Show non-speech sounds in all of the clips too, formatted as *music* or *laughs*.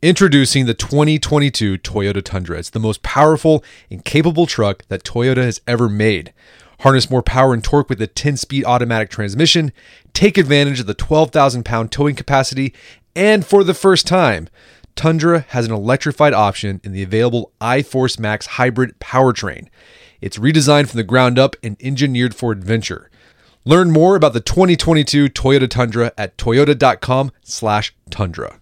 Introducing the 2022 Toyota Tundra. It's the most powerful and capable truck that Toyota has ever made. Harness more power and torque with a 10 speed automatic transmission, take advantage of the 12,000 pound towing capacity, and for the first time, Tundra has an electrified option in the available iForce Max hybrid powertrain. It's redesigned from the ground up and engineered for adventure. Learn more about the 2022 Toyota Tundra at toyota.com/tundra.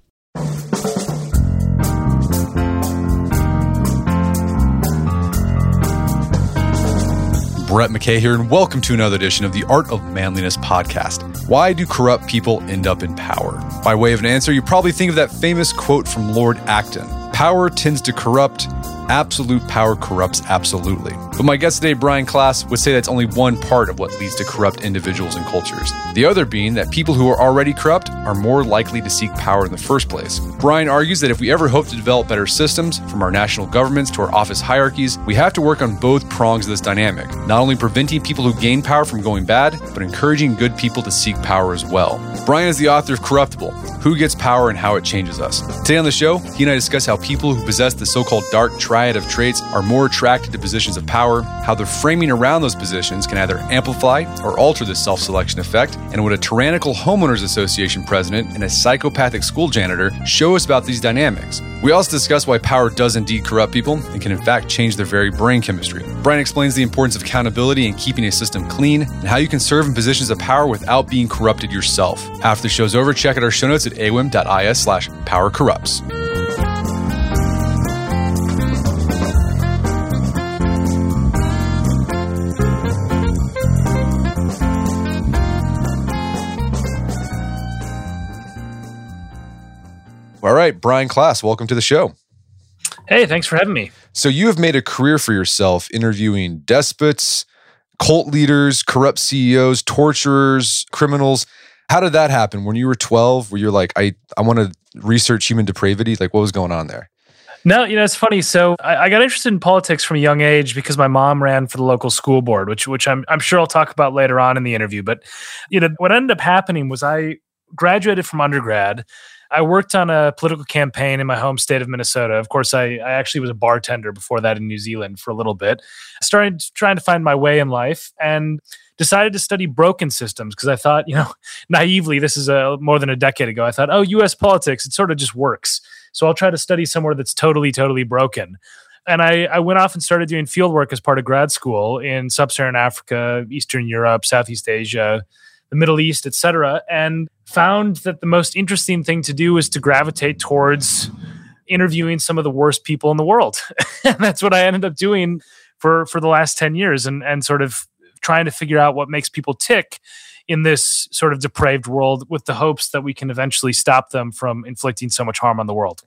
Brett McKay here, and welcome to another edition of the Art of Manliness podcast. Why do corrupt people end up in power? By way of an answer, you probably think of that famous quote from Lord Acton Power tends to corrupt, absolute power corrupts absolutely. But my guest today, Brian Klaas, would say that's only one part of what leads to corrupt individuals and cultures. The other being that people who are already corrupt are more likely to seek power in the first place. Brian argues that if we ever hope to develop better systems, from our national governments to our office hierarchies, we have to work on both prongs of this dynamic, not only preventing people who gain power from going bad, but encouraging good people to seek power as well. Brian is the author of Corruptible Who Gets Power and How It Changes Us. Today on the show, he and I discuss how people who possess the so called dark triad of traits are more attracted to positions of power, how the framing around those positions can either amplify or alter the self selection effect, and what a tyrannical homeowners association president and a psychopathic school janitor show us about these dynamics. We also discuss why power does indeed corrupt people and can in fact change their very brain chemistry. Brian explains the importance of accountability and keeping a system clean, and how you can serve in positions of power without being corrupted yourself. After the show's over, check out our show notes at aom.is slash power corrupts. Right, Brian Klaas, welcome to the show. Hey, thanks for having me. So, you have made a career for yourself interviewing despots, cult leaders, corrupt CEOs, torturers, criminals. How did that happen when you were 12? Where you're like, I, I want to research human depravity? Like, what was going on there? No, you know, it's funny. So I, I, got interested in politics from a young age because my mom ran for the local school board, which which I'm I'm sure I'll talk about later on in the interview. But you know, what ended up happening was I graduated from undergrad I worked on a political campaign in my home state of Minnesota. Of course, I, I actually was a bartender before that in New Zealand for a little bit. I Started trying to find my way in life and decided to study broken systems because I thought, you know, *laughs* naively, this is a, more than a decade ago. I thought, oh, US politics, it sort of just works. So I'll try to study somewhere that's totally, totally broken. And I, I went off and started doing field work as part of grad school in sub Saharan Africa, Eastern Europe, Southeast Asia, the Middle East, etc., and found that the most interesting thing to do was to gravitate towards interviewing some of the worst people in the world. *laughs* and that's what I ended up doing for for the last 10 years and and sort of trying to figure out what makes people tick in this sort of depraved world with the hopes that we can eventually stop them from inflicting so much harm on the world.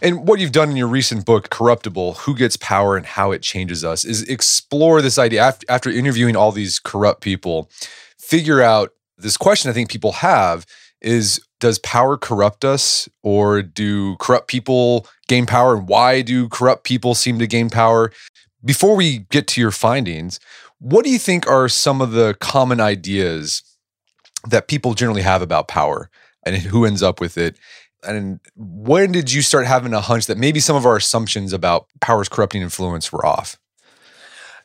And what you've done in your recent book, Corruptible Who Gets Power and How It Changes Us, is explore this idea after, after interviewing all these corrupt people, figure out this question I think people have is does power corrupt us or do corrupt people gain power and why do corrupt people seem to gain power? Before we get to your findings, what do you think are some of the common ideas that people generally have about power and who ends up with it? And when did you start having a hunch that maybe some of our assumptions about power's corrupting influence were off?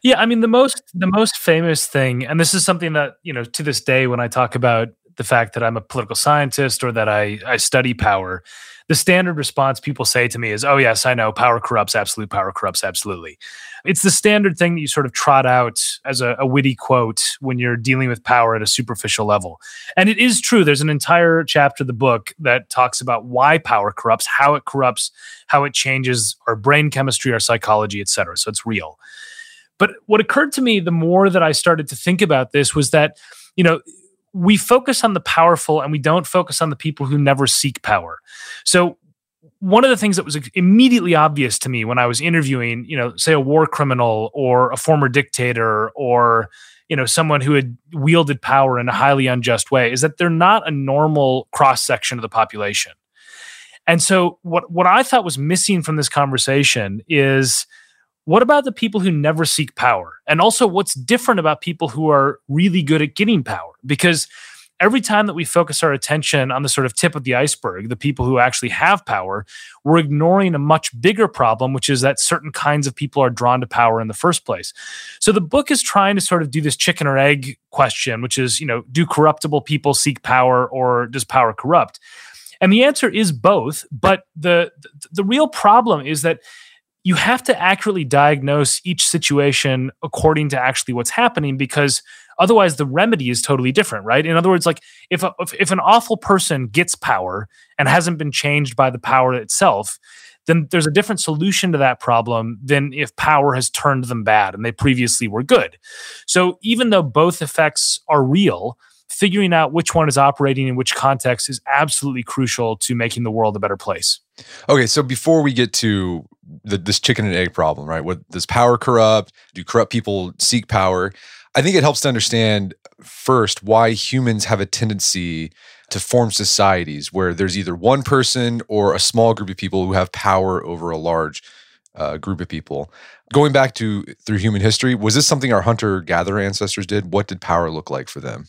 Yeah, I mean the most the most famous thing, and this is something that you know to this day when I talk about the fact that I'm a political scientist or that I I study power, the standard response people say to me is, "Oh yes, I know power corrupts. Absolute power corrupts. Absolutely." It's the standard thing that you sort of trot out as a, a witty quote when you're dealing with power at a superficial level, and it is true. There's an entire chapter of the book that talks about why power corrupts, how it corrupts, how it changes our brain chemistry, our psychology, etc. So it's real. But what occurred to me the more that I started to think about this was that, you know, we focus on the powerful and we don't focus on the people who never seek power. So one of the things that was immediately obvious to me when I was interviewing, you know, say a war criminal or a former dictator or you know someone who had wielded power in a highly unjust way is that they're not a normal cross section of the population. And so what what I thought was missing from this conversation is what about the people who never seek power? And also, what's different about people who are really good at getting power? Because every time that we focus our attention on the sort of tip of the iceberg, the people who actually have power, we're ignoring a much bigger problem, which is that certain kinds of people are drawn to power in the first place. So the book is trying to sort of do this chicken or egg question, which is, you know, do corruptible people seek power or does power corrupt? And the answer is both, but the the real problem is that you have to accurately diagnose each situation according to actually what's happening because otherwise the remedy is totally different right? In other words like if, a, if, if an awful person gets power and hasn't been changed by the power itself then there's a different solution to that problem than if power has turned them bad and they previously were good. So even though both effects are real figuring out which one is operating in which context is absolutely crucial to making the world a better place. Okay, so before we get to the, this chicken and egg problem, right? What does power corrupt? Do corrupt people seek power? I think it helps to understand first why humans have a tendency to form societies where there's either one person or a small group of people who have power over a large uh, group of people. Going back to through human history, was this something our hunter gatherer ancestors did? What did power look like for them?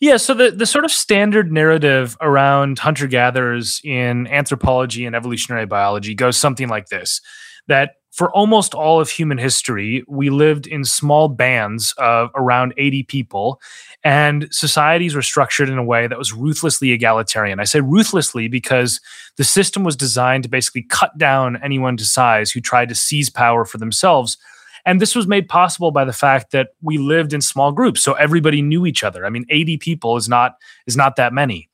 Yeah, so the, the sort of standard narrative around hunter gatherers in anthropology and evolutionary biology goes something like this that for almost all of human history, we lived in small bands of around 80 people, and societies were structured in a way that was ruthlessly egalitarian. I say ruthlessly because the system was designed to basically cut down anyone to size who tried to seize power for themselves and this was made possible by the fact that we lived in small groups, so everybody knew each other. I mean, 80 people is not is not that many.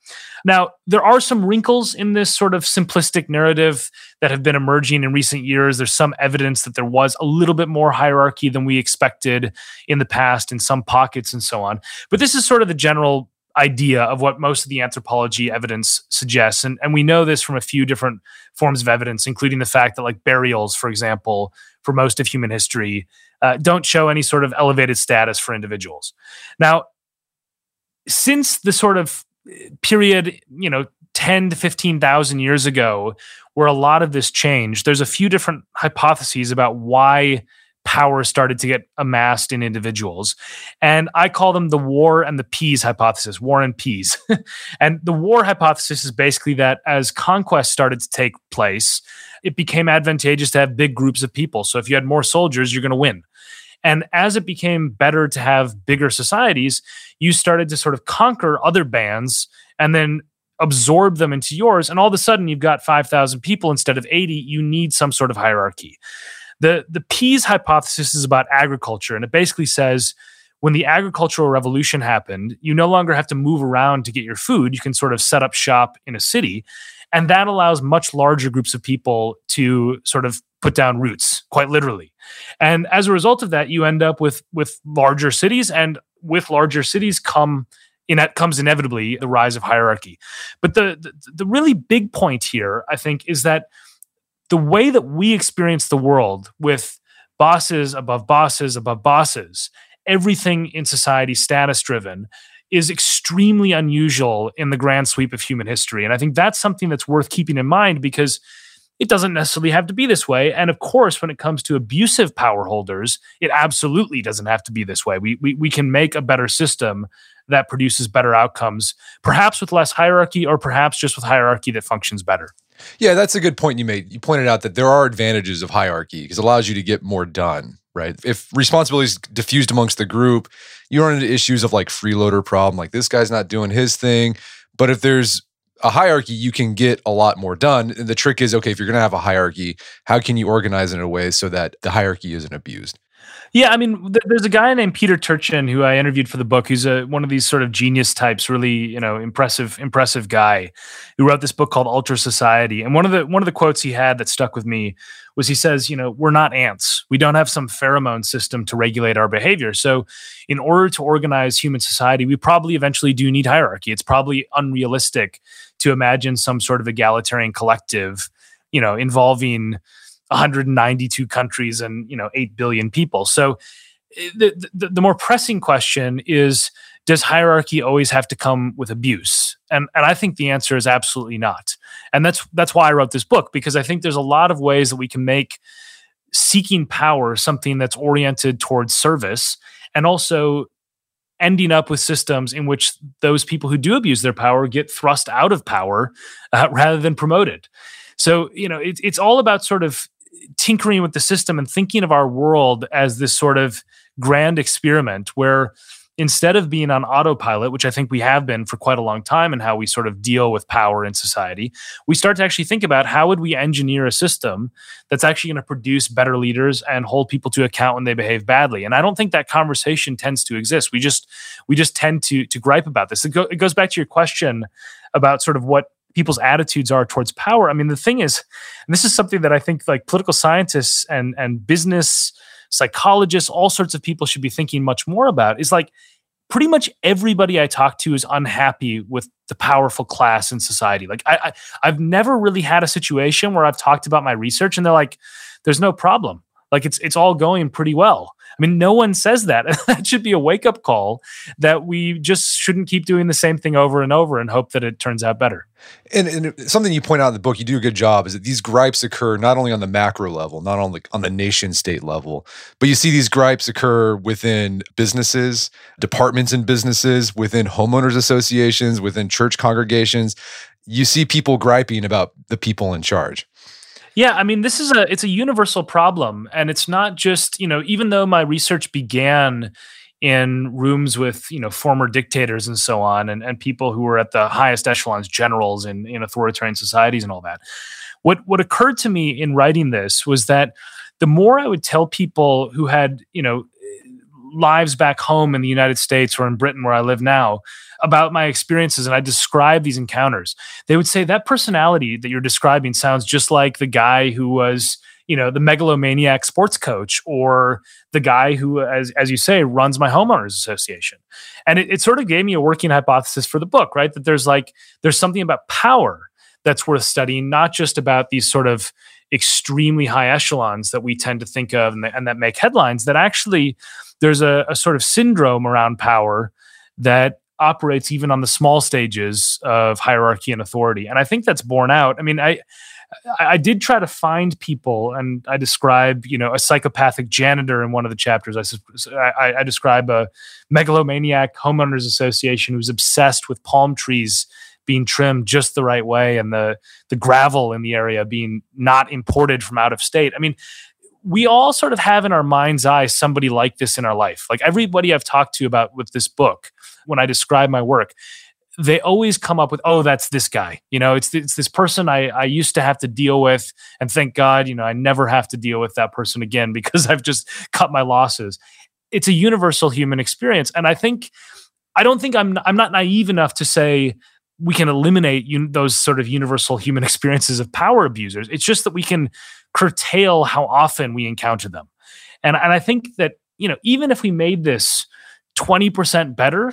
Now, there are some wrinkles in this sort of simplistic narrative that have been emerging in recent years. There's some evidence that there was a little bit more hierarchy than we expected in the past in some pockets and so on. But this is sort of the general idea of what most of the anthropology evidence suggests. And, and we know this from a few different forms of evidence, including the fact that, like, burials, for example, for most of human history, uh, don't show any sort of elevated status for individuals. Now, since the sort of uh, period, you know, 10 to 15,000 years ago, where a lot of this changed, there's a few different hypotheses about why power started to get amassed in individuals. And I call them the war and the peas hypothesis, war and peas. *laughs* and the war hypothesis is basically that as conquest started to take place, it became advantageous to have big groups of people. So if you had more soldiers, you're going to win. And as it became better to have bigger societies, you started to sort of conquer other bands and then absorb them into yours. And all of a sudden, you've got 5,000 people instead of 80. You need some sort of hierarchy. The the peas hypothesis is about agriculture, and it basically says when the agricultural revolution happened, you no longer have to move around to get your food. You can sort of set up shop in a city, and that allows much larger groups of people to sort of put down roots, quite literally. And as a result of that, you end up with with larger cities, and with larger cities come in that comes inevitably the rise of hierarchy. But the, the the really big point here, I think, is that the way that we experience the world with bosses above bosses above bosses, everything in society status driven, is extremely unusual in the grand sweep of human history. And I think that's something that's worth keeping in mind because it doesn't necessarily have to be this way. And of course, when it comes to abusive power holders, it absolutely doesn't have to be this way. We, we, we can make a better system that produces better outcomes, perhaps with less hierarchy or perhaps just with hierarchy that functions better. Yeah, that's a good point you made. You pointed out that there are advantages of hierarchy because it allows you to get more done, right? If responsibility is diffused amongst the group, you run into issues of like freeloader problem, like this guy's not doing his thing. But if there's a hierarchy, you can get a lot more done. And the trick is okay, if you're going to have a hierarchy, how can you organize it in a way so that the hierarchy isn't abused? Yeah, I mean, there's a guy named Peter Turchin who I interviewed for the book. Who's a one of these sort of genius types, really, you know, impressive, impressive guy who wrote this book called Ultrasociety. And one of the one of the quotes he had that stuck with me was he says, you know, we're not ants. We don't have some pheromone system to regulate our behavior. So, in order to organize human society, we probably eventually do need hierarchy. It's probably unrealistic to imagine some sort of egalitarian collective, you know, involving 192 countries and you know 8 billion people. So eh, the, the, the more pressing question is does hierarchy always have to come with abuse? And and i think the answer is absolutely not. And that's that's why i wrote this book because i think there's a lot of ways that we can make seeking power something that's oriented towards service and also ending up with systems in which those people who do abuse their power get thrust out of power uh, rather than promoted. So, you know, it, it's all about sort of tinkering with the system and thinking of our world as this sort of grand experiment where instead of being on autopilot, which I think we have been for quite a long time and how we sort of deal with power in society, we start to actually think about how would we engineer a system that's actually going to produce better leaders and hold people to account when they behave badly. And I don't think that conversation tends to exist. We just we just tend to to gripe about this. It, go, it goes back to your question about sort of what people's attitudes are towards power. I mean, the thing is, this is something that I think like political scientists and and business psychologists, all sorts of people should be thinking much more about is like pretty much everybody I talk to is unhappy with the powerful class in society. Like I, I have never really had a situation where I've talked about my research and they're like, there's no problem. Like it's it's all going pretty well. I mean, no one says that. *laughs* that should be a wake up call that we just shouldn't keep doing the same thing over and over and hope that it turns out better. And, and, something you point out in the book, you do a good job, is that these gripes occur not only on the macro level, not only on the nation state level, but you see these gripes occur within businesses, departments in businesses, within homeowners associations, within church congregations. You see people griping about the people in charge. Yeah, I mean, this is a it's a universal problem, and it's not just you know even though my research began in rooms with you know former dictators and so on, and and people who were at the highest echelons, generals in in authoritarian societies and all that. What what occurred to me in writing this was that the more I would tell people who had you know lives back home in the United States or in Britain where I live now about my experiences and I describe these encounters, they would say that personality that you're describing sounds just like the guy who was, you know, the megalomaniac sports coach or the guy who, as, as you say, runs my homeowners association. And it, it sort of gave me a working hypothesis for the book, right? That there's like, there's something about power that's worth studying, not just about these sort of extremely high echelons that we tend to think of and, and that make headlines, that actually there's a, a sort of syndrome around power that operates even on the small stages of hierarchy and authority. And I think that's borne out. I mean, I I did try to find people, and I describe, you know, a psychopathic janitor in one of the chapters. I, I, I describe a megalomaniac homeowners association who's obsessed with palm trees being trimmed just the right way, and the the gravel in the area being not imported from out of state. I mean, we all sort of have in our mind's eye somebody like this in our life. Like everybody I've talked to about with this book, when I describe my work, they always come up with, oh, that's this guy. You know, it's, it's this person I, I used to have to deal with. And thank God, you know, I never have to deal with that person again *laughs* because I've just cut my losses. It's a universal human experience. And I think, I don't think I'm, I'm not naive enough to say we can eliminate those sort of universal human *laughs* experiences of power abusers. It's just that we can curtail how often we encounter them. And, and I think that, you know, even if we made this 20% better,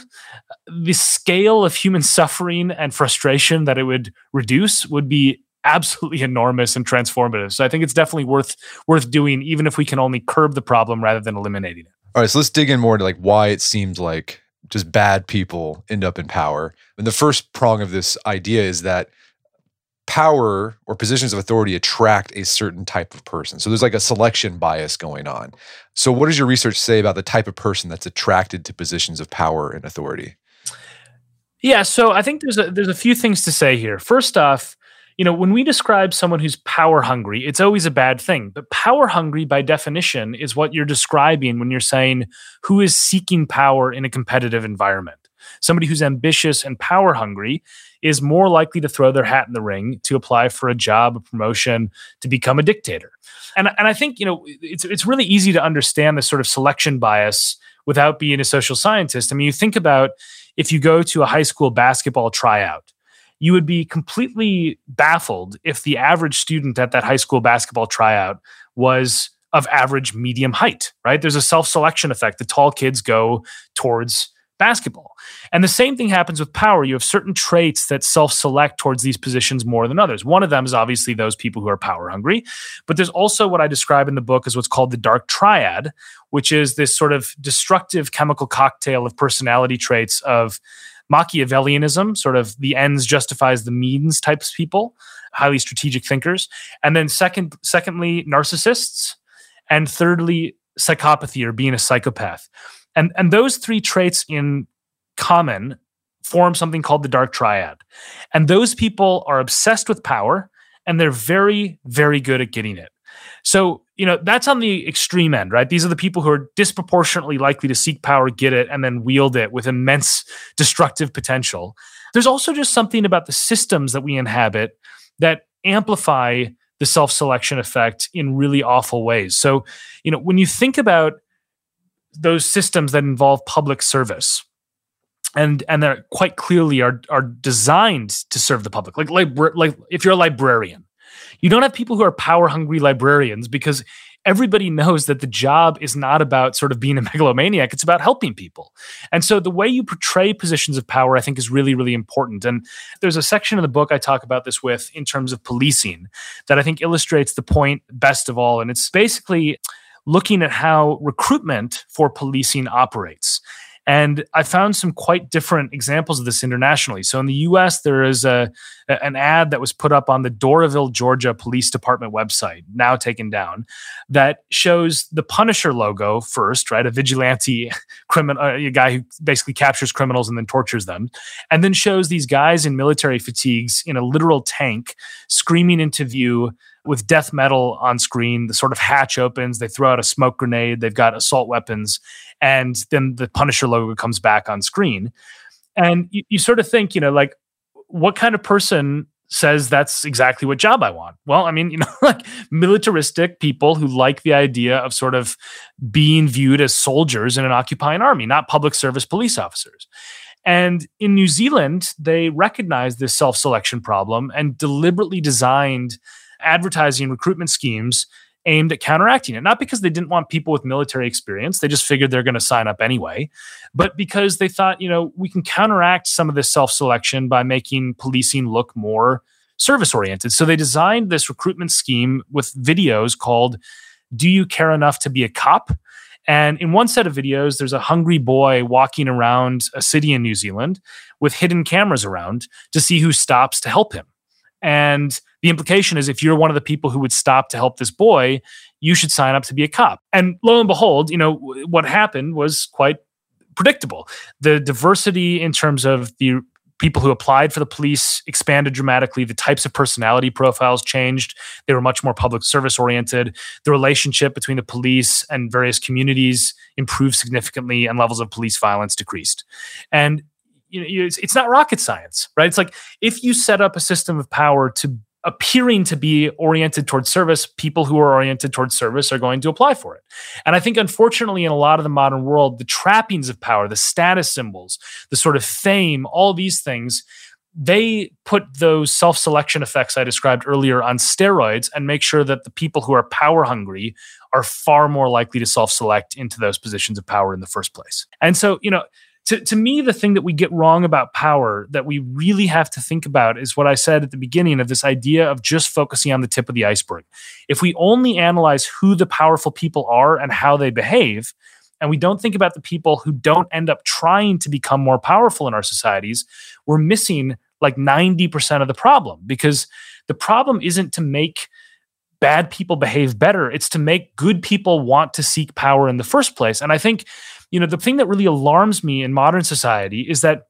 the scale of human suffering and frustration that it would reduce would be absolutely enormous and transformative. So I think it's definitely worth worth doing, even if we can only curb the problem rather than eliminating it. All right, so let's dig in more to like why it seems like just bad people end up in power. And the first prong of this idea is that power or positions of authority attract a certain type of person. So there's like a selection bias going on. So what does your research say about the type of person that's attracted to positions of power and authority? Yeah, so I think there's a there's a few things to say here. First off, you know, when we describe someone who's power hungry, it's always a bad thing. But power hungry by definition is what you're describing when you're saying who is seeking power in a competitive environment. Somebody who's ambitious and power hungry is more likely to throw their hat in the ring to apply for a job, a promotion, to become a dictator. And, and I think, you know, it's, it's really easy to understand this sort of selection bias without being a social scientist. I mean, you think about if you go to a high school basketball tryout, you would be completely baffled if the average student at that high school basketball tryout was of average medium height, right? There's a self selection effect. The tall kids go towards basketball. And the same thing happens with power. You have certain traits that self select towards these positions more than others. One of them is obviously those people who are power hungry. But there's also what I describe in the book as what's called the dark triad, which is this sort of destructive chemical cocktail of personality traits of Machiavellianism, sort of the ends justifies the means types of people, highly strategic thinkers. And then second, secondly, narcissists. And thirdly, psychopathy or being a psychopath. And and those three traits in common form something called the dark triad. And those people are obsessed with power and they're very very good at getting it. So, you know, that's on the extreme end, right? These are the people who are disproportionately likely to seek power, get it, and then wield it with immense destructive potential. There's also just something about the systems that we inhabit that amplify the self selection effect in really awful ways. So, you know, when you think about those systems that involve public service, and and that quite clearly are are designed to serve the public. Like like like if you're a librarian, you don't have people who are power hungry librarians because everybody knows that the job is not about sort of being a *laughs* megalomaniac it's about helping people. And so the way you portray positions of power i think is really really important. And there's a section in the book i talk about this with in terms of policing that i think illustrates the point best of all. And it's basically looking at how recruitment for policing operates and I found some quite different examples of this internationally. So in the US, there is a, an ad that was put up on the Doraville, Georgia Police Department website, now taken down, that shows the Punisher logo first, right? A vigilante *laughs* criminal, uh, a guy who basically captures criminals and then tortures them, and then shows these guys in military fatigues in a literal tank screaming into view with death metal on screen. The sort of hatch opens, they throw out a smoke grenade, they've got assault weapons, and then the Punisher logo comes back on screen. And you, you sort of think, you know, like, what kind of person says that's exactly what job I want. Well, I mean, you *laughs* know, like militaristic people who like the idea of sort of being viewed as soldiers in an occupying army, not public service police officers. And in New Zealand, they recognized this self selection problem and deliberately designed advertising recruitment schemes aimed at counteracting it. Not because they didn't want people with military experience, they just figured they're going to sign up anyway, but because they thought, you know, we can counteract some of this self selection by making policing look more service oriented. So they designed this recruitment scheme with videos called Do You Care Enough to Be a Cop? And in one set of videos, there's a hungry boy walking around a city in New Zealand with hidden cameras around to see who stops to help him. And the implication is if you're one of the people who would stop to help this boy, you should sign up to be a cop. And lo and behold, you know, what happened was quite predictable. The diversity in terms of the people who applied for the police expanded dramatically. The types of personality profiles changed. They were much more public service oriented. The relationship between the police and various communities improved significantly, and levels of police violence decreased. And you know, it's, it's not rocket science, right? It's like if you set up a system of power to appearing to be oriented towards service, people who are oriented towards service are going to apply for it. And I think, unfortunately, in a lot of the modern world, the trappings of power, the status symbols, the sort of fame, all these things, they put those self selection effects I described earlier on steroids and make sure that the people who are power hungry are far more likely to self select into those positions of power in the first place. And so, you know, to, to me, the thing that we get wrong about power that we really have to think about is what I said at the beginning of this idea of just focusing on the tip of the iceberg. If we only analyze who the powerful people are and how they behave, and we don't think about the people who don't end up trying to become more powerful in our societies, we're missing like 90% of the problem because the problem isn't to make bad people behave better, it's to make good people want to seek power in the first place. And I think you know, the thing that really alarms me in modern society is that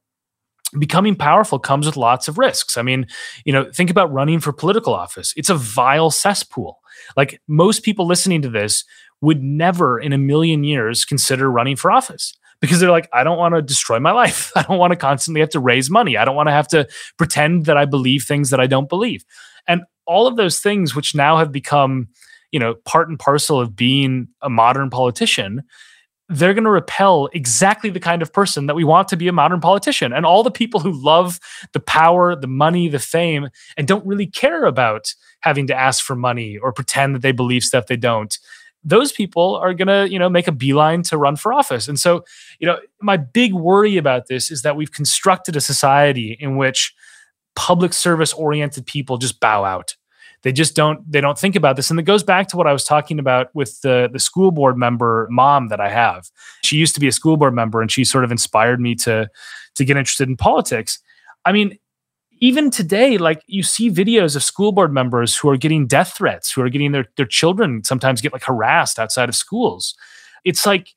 becoming powerful comes with lots of risks. I mean, you know, think about running for political office. It's a vile cesspool. Like most people listening to this would never in a million years consider running for office because they're like, I don't want to destroy my life. *laughs* I don't want to constantly have to raise money. I don't want to have to pretend that I believe things that I don't believe. And all of those things, which now have become, you know, part and parcel of being a modern politician, they're going to repel exactly the kind of person that we want to be a modern politician. And all the people who love the power, the money, the fame, and don't really care about having to ask for money or pretend that they believe stuff they don't. Those people are going to, you know, make a beeline to run for office. And so, you know, my big worry about this is that we've constructed a society in which public service oriented people just bow out they just don't they don't think about this. And it goes back to what i was talking about with the the school board member mom that i have. She used to be a school board member and she sort of inspired me to to get interested in politics. I mean even today like you see videos of school board members who are getting death threats who are getting their their children sometimes get like harassed outside of schools. It's like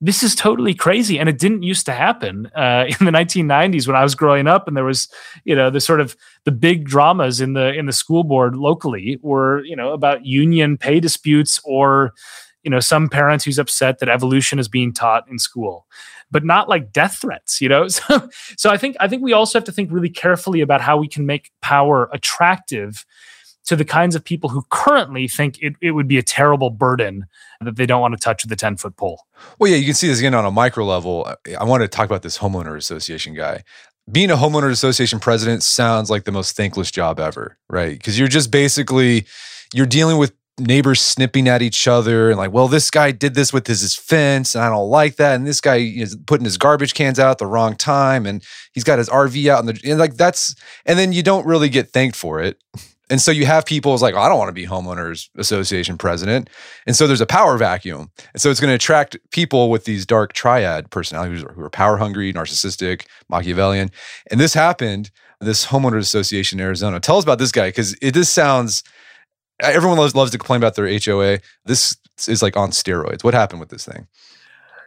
this is totally crazy and it didn't used to happen uh, *laughs* in the 1990s when i was growing up and there was you know the sort of the big dramas in the in the school board locally were you know about union pay disputes or you know some parents who's upset that evolution is being taught in school but not like death threats you know? *laughs* So so i think i think we also have to think really carefully about how we can make power attractive to the kinds of people who currently think it, it would be a terrible burden that they don't want to touch with a 10 foot pole. Well, yeah, you can see this again on a micro level. I want to talk about this homeowner association guy. Being a homeowner association president sounds like the most thankless job ever, right? Because you're just basically you're dealing with neighbors snipping at each other and like, well, this guy did this with his, his fence and I don't like that. And this guy is putting his garbage cans out at the wrong time and he's got his RV out in the and like that's and then you don't really get thanked for it. And so you have people like, oh, I don't want to be homeowners association president. And so there's a power vacuum. And so it's going to attract people with these dark triad personalities who are power hungry, narcissistic, Machiavellian. And this happened, this homeowners association in Arizona. Tell us about this guy because it just sounds, everyone loves, loves to complain about their HOA. This is like on steroids. What happened with this thing?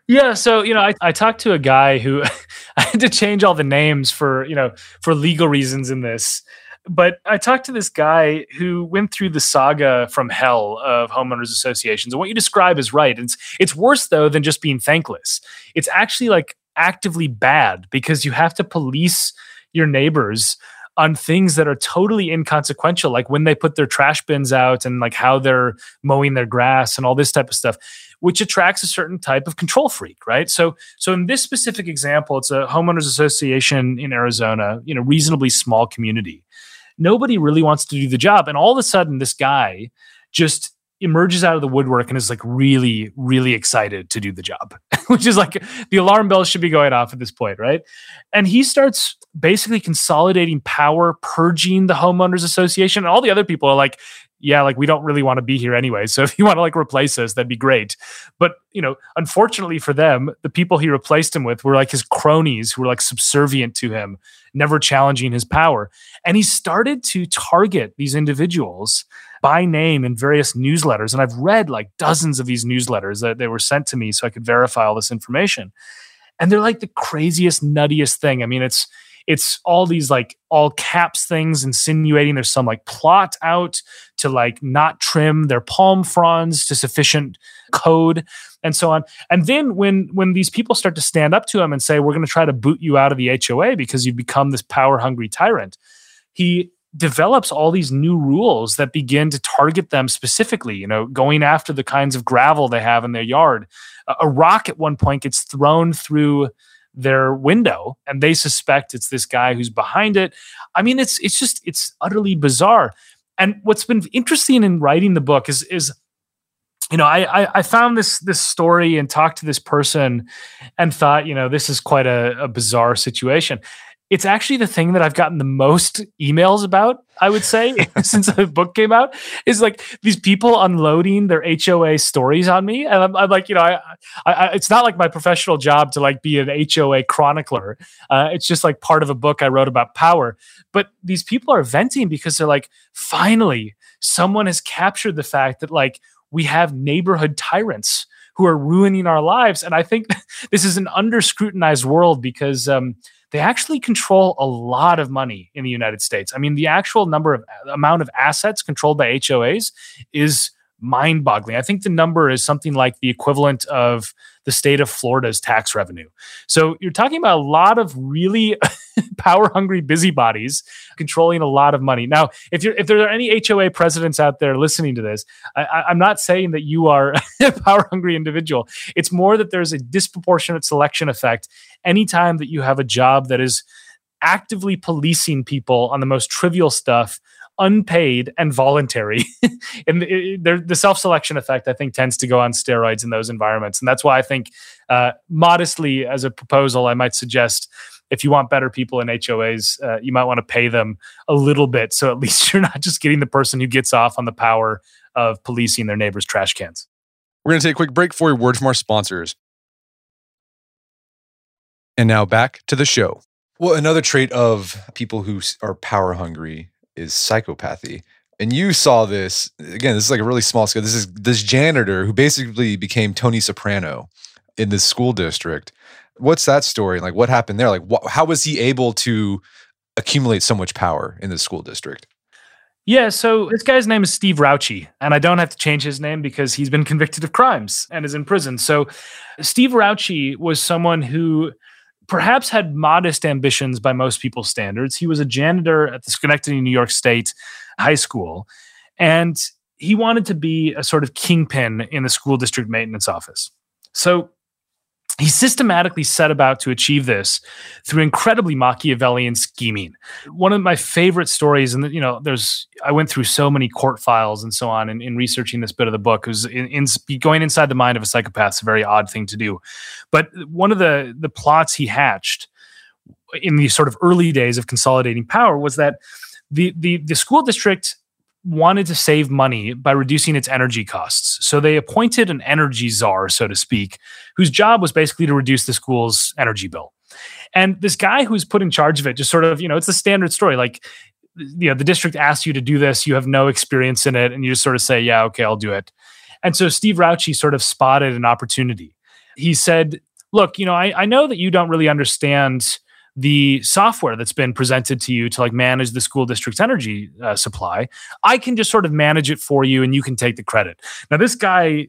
Yeah, so you know, I, I talked to a guy who *laughs* I had to change all the names for you know for legal reasons in this, but I talked to this guy who went through the saga from hell of homeowners associations. And what you describe is right. It's it's worse though than just being thankless. It's actually like actively bad because you have to police your neighbors on things that are totally inconsequential, like when they put their trash bins out and like how they're mowing their grass and all this type of stuff, which attracts a certain type of control freak, right? So, so in this specific example, it's a homeowners association in Arizona, you know, reasonably small community nobody really wants to do the job. And all of a sudden, this guy just emerges out of the woodwork and is like really, really excited to do the job, *laughs* which is like the alarm bells should be going off at this point, right? And he starts basically consolidating power, purging the homeowners association. And all the other people are like, yeah, like we don't really want to be here anyway. So *laughs* if you want to like replace us, that'd be great. But you know, unfortunately for them, the people he replaced him with were like his cronies who were like subservient to him, never challenging his power. And he started to target these individuals by name in various newsletters. And I've read like dozens of these newsletters that they were sent to me so I could verify all this information. And they're like the craziest, nuttiest thing. I mean, it's it's all these like all caps things insinuating there's some like plot out to like not trim their palm fronds to sufficient code and so on. And then when when these people start to stand up to him and say we're going to try to boot you out of the HOA because you've become this power hungry tyrant he develops all these new rules that begin to target them specifically you know going after the kinds of gravel they have in their yard. A rock at one point gets thrown through their window and they suspect it's this guy who's behind it. I mean, it's it's just it's utterly bizarre. And what's been interesting in writing the book is is you know, I, I, I found this this story and talked to this person and thought, you know, this is quite a, a bizarre situation it's actually the thing that I've gotten the most emails about, I would say, *laughs* since the book came out, is like these people unloading their HOA stories on me. And I'm, I'm like, you know, I, I, it's not like my professional job to like be an HOA chronicler. Uh, it's just like part of a book I wrote about power. But these people are venting because they're like, finally, someone has captured the fact that like we have neighborhood tyrants who are ruining our lives. And I think *laughs* this is an under scrutinized world because, um, they actually control a lot of money in the United States. I mean, the actual number of amount of assets controlled by HOAs is mind boggling. I think the number is something like the equivalent of the state of Florida's tax revenue. So you're talking about a lot of really *laughs* power hungry busybodies controlling a lot of money. Now, if you're if there are any HOA presidents out there listening to this, I, am not saying that you are *laughs* a power hungry individual. It's more that there's a disproportionate selection effect anytime that you have a job that is actively policing people on the most trivial stuff unpaid and voluntary. *laughs* and the, the self selection effect, I think, tends to go on steroids in those environments. And that's why I think, uh, modestly, as a proposal, I might suggest if you want better people in HOAs, uh, you might want to pay them a little bit. So at *laughs* least you're not just getting the person who gets off on the power of policing their neighbor's trash cans. We're going to take a quick break for a word from our sponsors. And now back to the show. Well, another trait of people who are power hungry is psychopathy. And you saw this again. This is like a really small scale. This is this janitor who basically became Tony Soprano in this school district. What's that story? Like, what happened there? Like, wh- how was he able to accumulate so much power in the school district? Yeah, so this guy's name is Steve Raucci, and I don't have to change his name because he's been convicted of crimes and is in prison. So, Steve Raucci was someone who perhaps had modest ambitions by most people's standards. He was a janitor at the Schenectady, New York State High School, and he wanted to be a sort of kingpin in the school district maintenance office. So, he systematically set about to achieve this through incredibly Machiavellian scheming. One of my favorite stories, and you know, there's I went through so many court files and so on in, in researching this bit of the book. was in, in, going inside the mind of a psychopath is a very odd thing to do. But one of the the plots he hatched in the sort of early days of consolidating power was that the the the school district wanted to save money by reducing its energy costs. So they appointed an energy czar, so to speak, whose job was basically to reduce the school's energy bill. And this guy who's put in charge of it just sort of, you know, it's a standard story. Like, you know, the district asks you to do this, you have no experience in it, and you just sort of say, yeah, okay, I'll do it. And so Steve Raucci sort of spotted an opportunity. He said, look, you know, I, I know that you don't really understand the software that's been presented to you to like manage the school district's energy uh, supply i can just sort of manage it for you and you can take the credit now this guy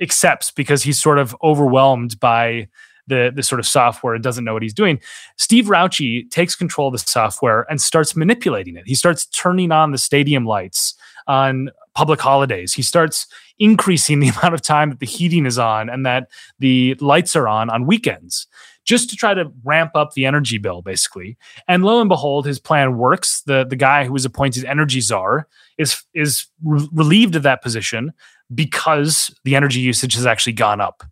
accepts because he's sort of overwhelmed by the, the sort of software and doesn't know what he's doing. Steve Raucci takes control of the software and starts manipulating it. He starts turning on the stadium lights on public holidays. He starts increasing the *laughs* amount of time that the heating is on and that the lights are on on weekends just to try to ramp up the energy bill, basically. And lo and behold, his plan works. The the guy who was appointed energy czar is is re- relieved of that position because the energy usage has actually gone up.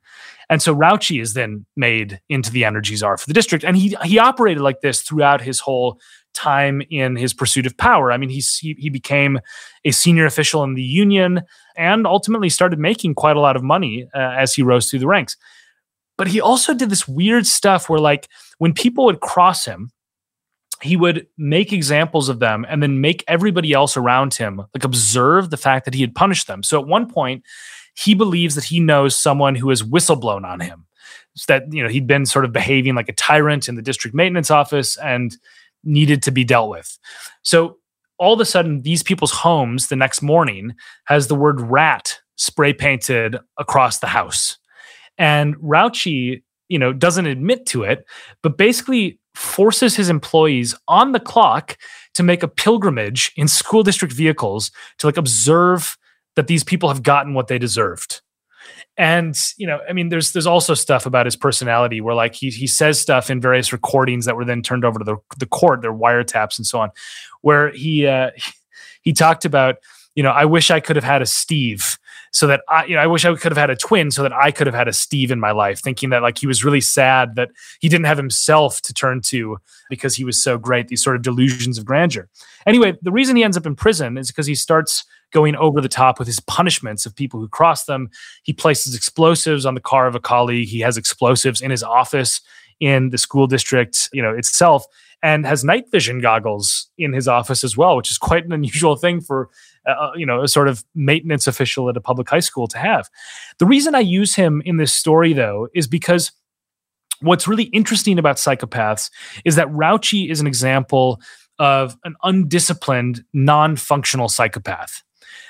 And so Raucci is then made into the energy czar for the district. And he he operated like this throughout his whole time in his pursuit of power. I mean, he, he became a senior official in the union and ultimately started making quite a lot of money uh, as he rose through the ranks. But he also did this weird stuff where, like, when people would cross him, he would make examples of them and then make everybody else around him like observe the fact that he had punished them. So at one point, he believes that he knows someone who has whistleblown on him. That you know he'd been sort of behaving like a tyrant in the district maintenance office and needed to be dealt with. So all of a sudden, these people's homes the next morning has the word rat spray painted across the house. And Raucci, you know, doesn't admit to it, but basically forces his employees on the clock to make a pilgrimage in school district vehicles to like observe that these people have gotten what they deserved. And you know, I mean, there's there's also stuff about his personality where like he he says stuff in various recordings that were then turned over to the the court, their wiretaps and so on, where he uh, he talked about you know, I wish I could have had a Steve so that I, you know, I wish I could have had a twin so that I could have had a Steve in my life, thinking that like he was really sad that he didn't have himself to turn to because he was so great, these sort of delusions of grandeur. Anyway, the reason he ends up in prison is because he starts going over the top with his punishments of people who cross them. He places explosives on the car of a colleague. He has explosives in his office in the school district, you know, itself and has night vision goggles in his office as well, which is quite an unusual thing for uh, uh, you know a sort of maintenance official at a public high school to have. The reason I use him in this story though is because what's really interesting about psychopaths is that Raucci is an example of an undisciplined, non-functional psychopath.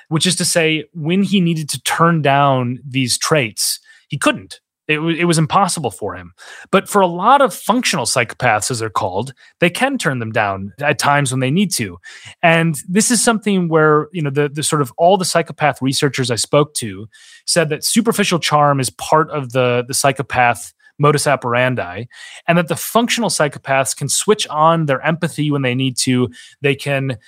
Which is to say, when he needed to turn down these traits, he couldn't it, w- it was impossible for him. But for a lot of functional psychopaths, as they're called, they can turn them down at times when they need to. And this is something where, you know, the, the sort of all the psychopath researchers I spoke to said that superficial charm is part of the, the psychopath modus operandi, and that the functional psychopaths can switch on their empathy when they need to. They can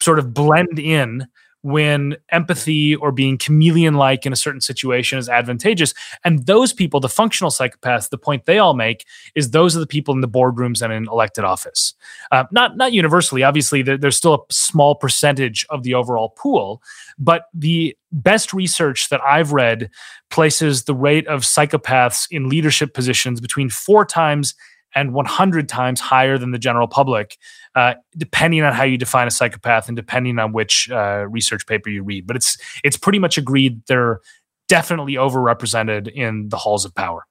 sort of blend in when empathy or being chameleon like in a certain situation is advantageous. And those people, the functional psychopaths, the point they all make is those are the people in the boardrooms and in elected office. Uh, not, not universally, obviously, there, there's still a small percentage of the overall pool, but the best research that I've read places the rate of psychopaths in leadership positions between four times and 100 times higher than the general public, uh, depending on how you define a psychopath and depending on which uh, research paper you read. But it's it's pretty much agreed they're definitely overrepresented in the halls of power.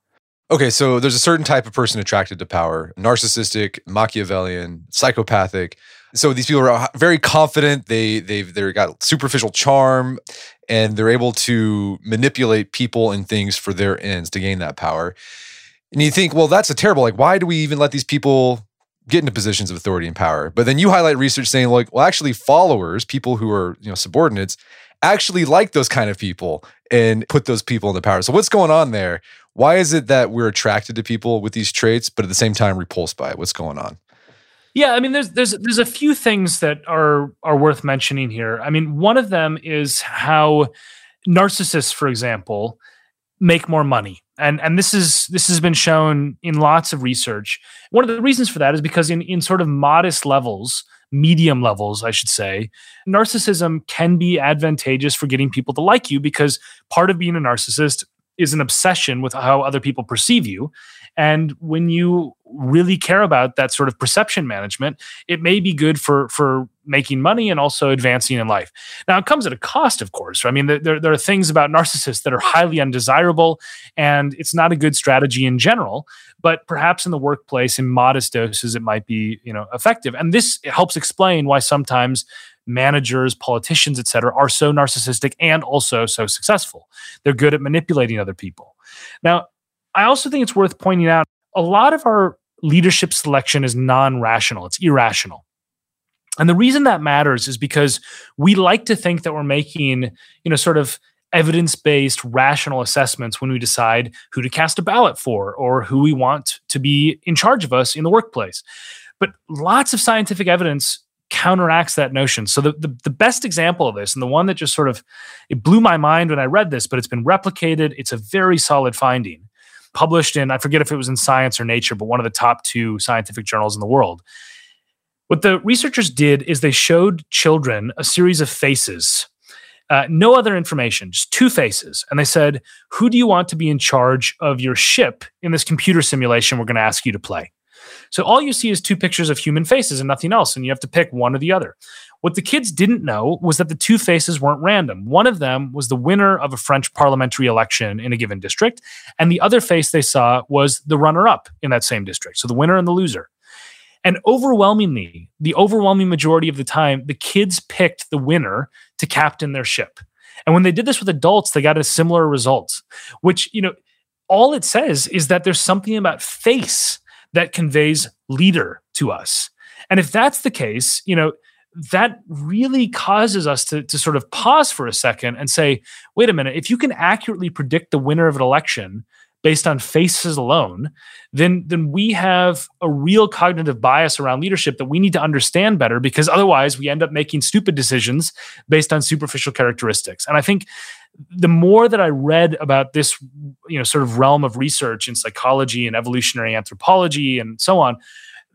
Okay, so there's a certain type of person attracted to power narcissistic, Machiavellian, psychopathic. So these people are very confident. They they've they've got superficial charm, and they're able to manipulate people and things for their ends to gain that power. And you think, well, that's a terrible. Like, why do we even let these people get into positions of authority and power? But then you highlight research saying, like, well, actually, followers, people who are you know subordinates, actually like those kind of people and put those people in the power. So what's going on there? Why is it that we're attracted to people with these traits, but at the same time repulsed by it? What's going on? Yeah, I mean, there's there's there's a few things that are are worth mentioning here. I mean, one of them is how narcissists, for example, make more money, and and this is this has been shown in lots of research. One of the reasons for that is because in in sort of modest levels, medium levels, I should say, narcissism can be advantageous for getting people to like you because part of being a narcissist is an obsession with how other people perceive you. And when you really care about that sort of perception management, it may be good for for making money and also advancing in life. Now, it comes at a cost, of course. I mean, there, there are things about narcissists that are highly undesirable, and it's not a good strategy in general. But perhaps in the workplace, in modest doses, it might be you know effective. And this helps explain why sometimes managers, politicians, et cetera, are so narcissistic and also so successful. They're good at manipulating other people. Now, I also think it's worth pointing out a lot of our leadership selection is non rational, it's irrational. And the reason that matters is because we like to think that we're making, you know, sort of evidence based, rational assessments when we decide who to cast a ballot for or who we want to be in charge of us in the workplace. But lots of scientific evidence counteracts that notion. So the, the, the best example of this, and the one that just sort of it blew my mind when I read this, but it's been replicated. It's a very solid finding, published in I forget if it was in Science or Nature, but one of the top two scientific journals in the world. What the researchers did is they showed children a series of faces, uh, no other information, just two faces, and they said, "Who do you want to be in charge of your ship in this computer simulation we're going to ask you to play?" So all you see is two pictures of human faces and nothing else, and you have to pick one or the other. What the kids didn't know was that the two faces weren't random. One of them was the winner of a French parliamentary election in a given district, and the other face they saw was the runner up in that same district. So the winner and the loser. And overwhelmingly, the overwhelming majority of the time, the kids picked the winner to captain their ship. And when they did this with adults, they got a similar result, which, you know, all it says is that there's something about face that conveys leader to us. And if that's the case, you know, that really causes us to, to sort of pause for a second and say, wait a minute, if you can accurately predict the winner of an election based on faces alone, then then we have a real cognitive bias around leadership that we need to understand better because otherwise we end up making stupid decisions based on superficial characteristics. And I think the more that I read about this, you know, sort of realm of research in psychology and evolutionary anthropology and so on,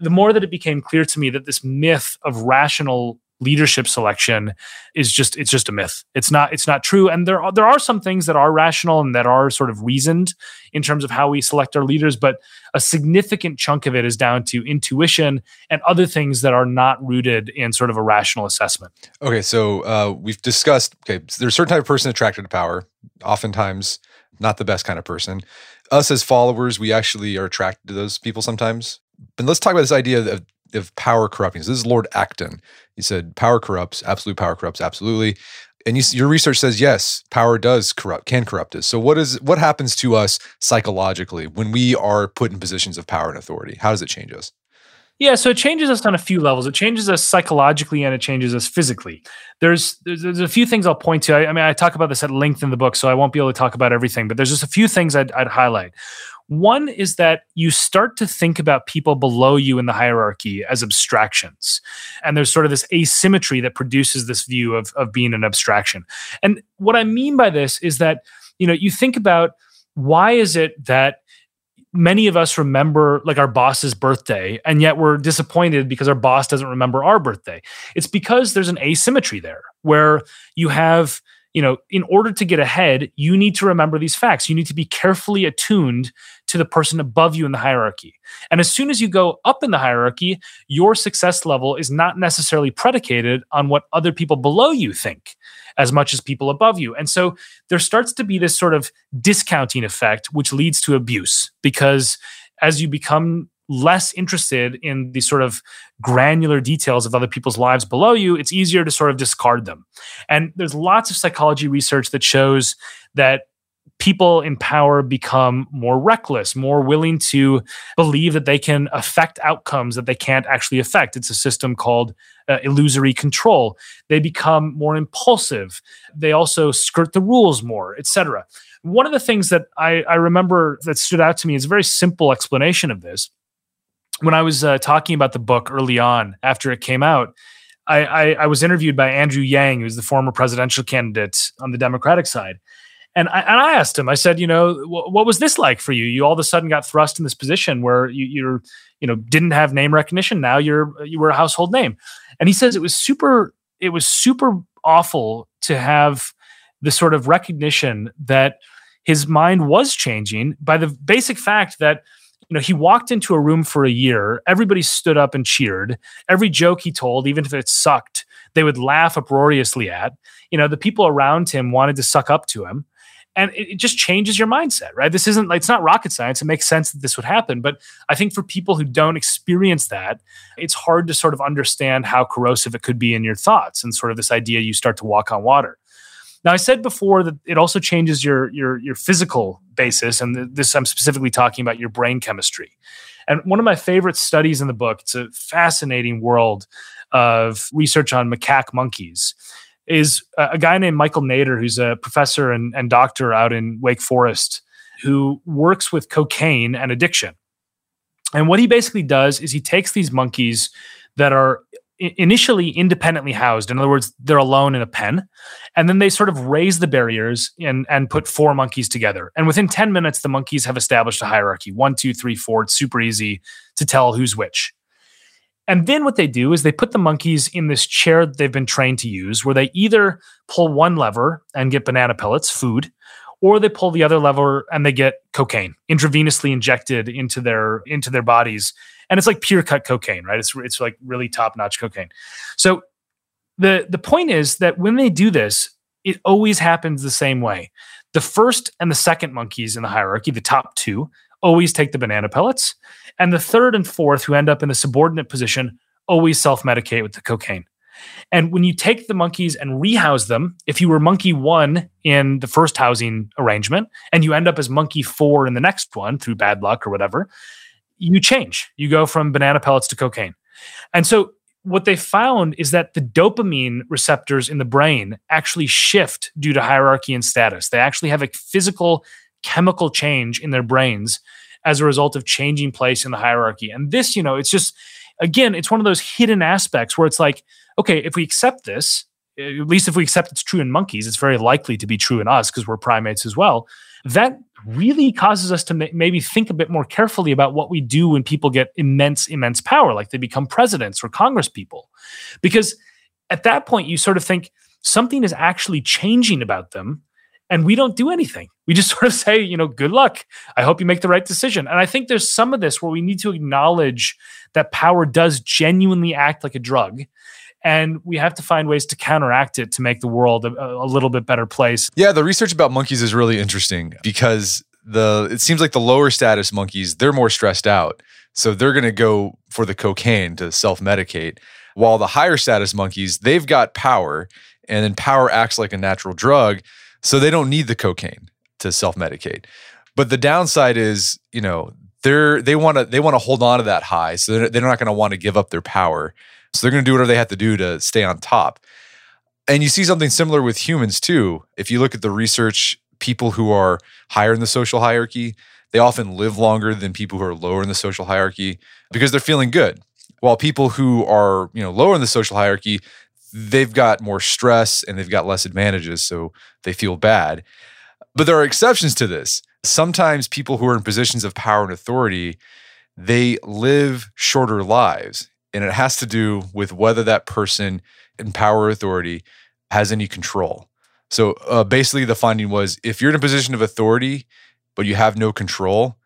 the more that it became clear to me that this myth of rational leadership selection is just it's just a myth. It's not it's not true. And there are there are some things that are rational and that are sort of reasoned in terms of how we select our leaders, but a significant chunk of it is down to intuition and other things that are not rooted in sort of a rational assessment. Okay, so uh, we've discussed okay, so there's a certain type of person attracted to power, oftentimes not the best kind of person. Us as followers, we actually are attracted to those people sometimes. But let's talk about this idea of of power corrupting. So this is Lord Acton. He said power corrupts, absolute power corrupts, absolutely. And you, your research says yes, power does corrupt, can corrupt us. So what is what happens to us psychologically when we are put in positions of power and authority? How does it change us? Yeah, so it changes us on a few levels. It changes us psychologically and it changes us physically. There's there's, there's a few things I'll point to. I, I, mean, I talk about this at length in the book, so I won't be able to talk about everything. But there's just a few things I'd, I'd highlight. One is that you start to think about people below you in the hierarchy as abstractions. And there's sort of this asymmetry that produces this view of, of being an abstraction. And what I mean by this is that, you know, you think about why is it that many of us remember like our boss's birthday and yet we're disappointed because our boss doesn't remember our birthday it's because there's an asymmetry there where you have you know, in order to get ahead, you need to remember these facts. You need to be carefully attuned to the person above you in the hierarchy. And as soon as you go up in the hierarchy, your success level is not necessarily predicated on what other people below you think as much as people above you. And so there starts to be this sort of discounting effect, which leads to abuse because as you become less interested in the sort of granular details of other people's lives below you, it's easier to sort of discard them. And there's lots of psychology research that shows that people in power become more reckless, more willing to believe that they can affect outcomes that they can't actually affect. It's a system called uh, illusory control. They become more impulsive. They also skirt the rules more, etc. One of the things that I, I remember that stood out to me is a very simple explanation of this when I was uh, talking about the book early on after it came out, I, I, I, was interviewed by Andrew Yang, who's the former presidential candidate on the Democratic side. And I, and I asked him, I said, you know, w- what was this like for you? You all of a sudden got thrust in this position where you, you're, you know, didn't have name recognition. Now you're, you were a household name. And he says it was super, it was super awful to have the sort of recognition that his mind was changing by the basic fact that you know, he walked into a room for a year. Everybody stood up and cheered. Every joke he told, even if it sucked, they would laugh uproariously at. You know, the people around him wanted to suck up to him. And it, it just changes your mindset, right? This isn't like it's not rocket science. It makes sense that this would happen. But I think for people who don't experience that, it's hard to sort of understand how corrosive it could be in your thoughts and sort of this idea you start to walk on water. Now, I said before that it also changes your your your physical basis, and this I'm specifically talking about your brain chemistry. And one of my favorite studies in the book, it's a fascinating world of research on macaque monkeys, is a guy named Michael Nader, who's a professor and, and doctor out in Wake Forest, who works with cocaine and addiction. And what he basically does is he takes these monkeys that are initially independently housed. In other words, they're alone in a pen. And then they sort of raise the barriers and, and put four monkeys together. And within 10 minutes, the monkeys have established a hierarchy one, two, three, four. It's super easy to tell who's which. And then what they do is they put the monkeys in this chair that they've been trained to use, where they either pull one lever and get banana pellets, food, or they pull the other lever and they get cocaine intravenously injected into their into their bodies and it's like pure cut cocaine, right? It's it's like really top notch cocaine. So the the point is that when they do this, it always happens the same way. The first and the second monkeys in the hierarchy, the top two, always take the banana pellets, and the third and fourth, who end up in a subordinate position, always self medicate with the cocaine. And when you take the monkeys and rehouse them, if you were monkey one in the first housing arrangement and you end up as monkey four in the next one through bad luck or whatever, you change. You go from banana pellets to cocaine. And so what they found is that the dopamine receptors in the brain actually shift due to hierarchy and status. They actually have a physical chemical change in their brains as a result of changing place in the hierarchy. And this, you know, it's just again, it's one of those hidden aspects where it's like, okay, if we accept this, at least if we accept it's true in monkeys, it's very likely to be true in us because we're primates as well. That really causes us to maybe think a bit more carefully about what we do when people get immense, immense power, like they become presidents or Congress people. Because at that point, you sort of think something is actually changing about them and we don't do anything. We just *laughs* sort of say, you know, good luck. I hope you make the right decision. And I think there's some of this where we need to acknowledge that power does genuinely act like a drug and we have to find ways to counteract it to make the world a, a, little bit better place. Yeah, the research about monkeys is really interesting because the it seems like the lower status monkeys they're more stressed out, so they're going to go for the cocaine to self medicate, while the higher status monkeys they've got power, and then power acts like a natural drug, so they don't need the cocaine to self medicate. But the downside is, you know, they're they want to they want to hold on to that high, so they're, they're not going to want to give up their power. So they're going to do whatever they have to do to stay on top. And you see something similar with humans too. If you look at the research, people who are higher in the social hierarchy, they often live longer than people who are lower in the social hierarchy because they're feeling good. While people who are, you know, lower in the social hierarchy, they've got more stress and they've got less advantages, so they feel bad. But there are exceptions to this. Sometimes people who are in positions of power and authority, they live shorter lives and it has to do with whether that person in power or authority has any control. So uh, basically, the finding was if you're in a position of authority, but you have no control,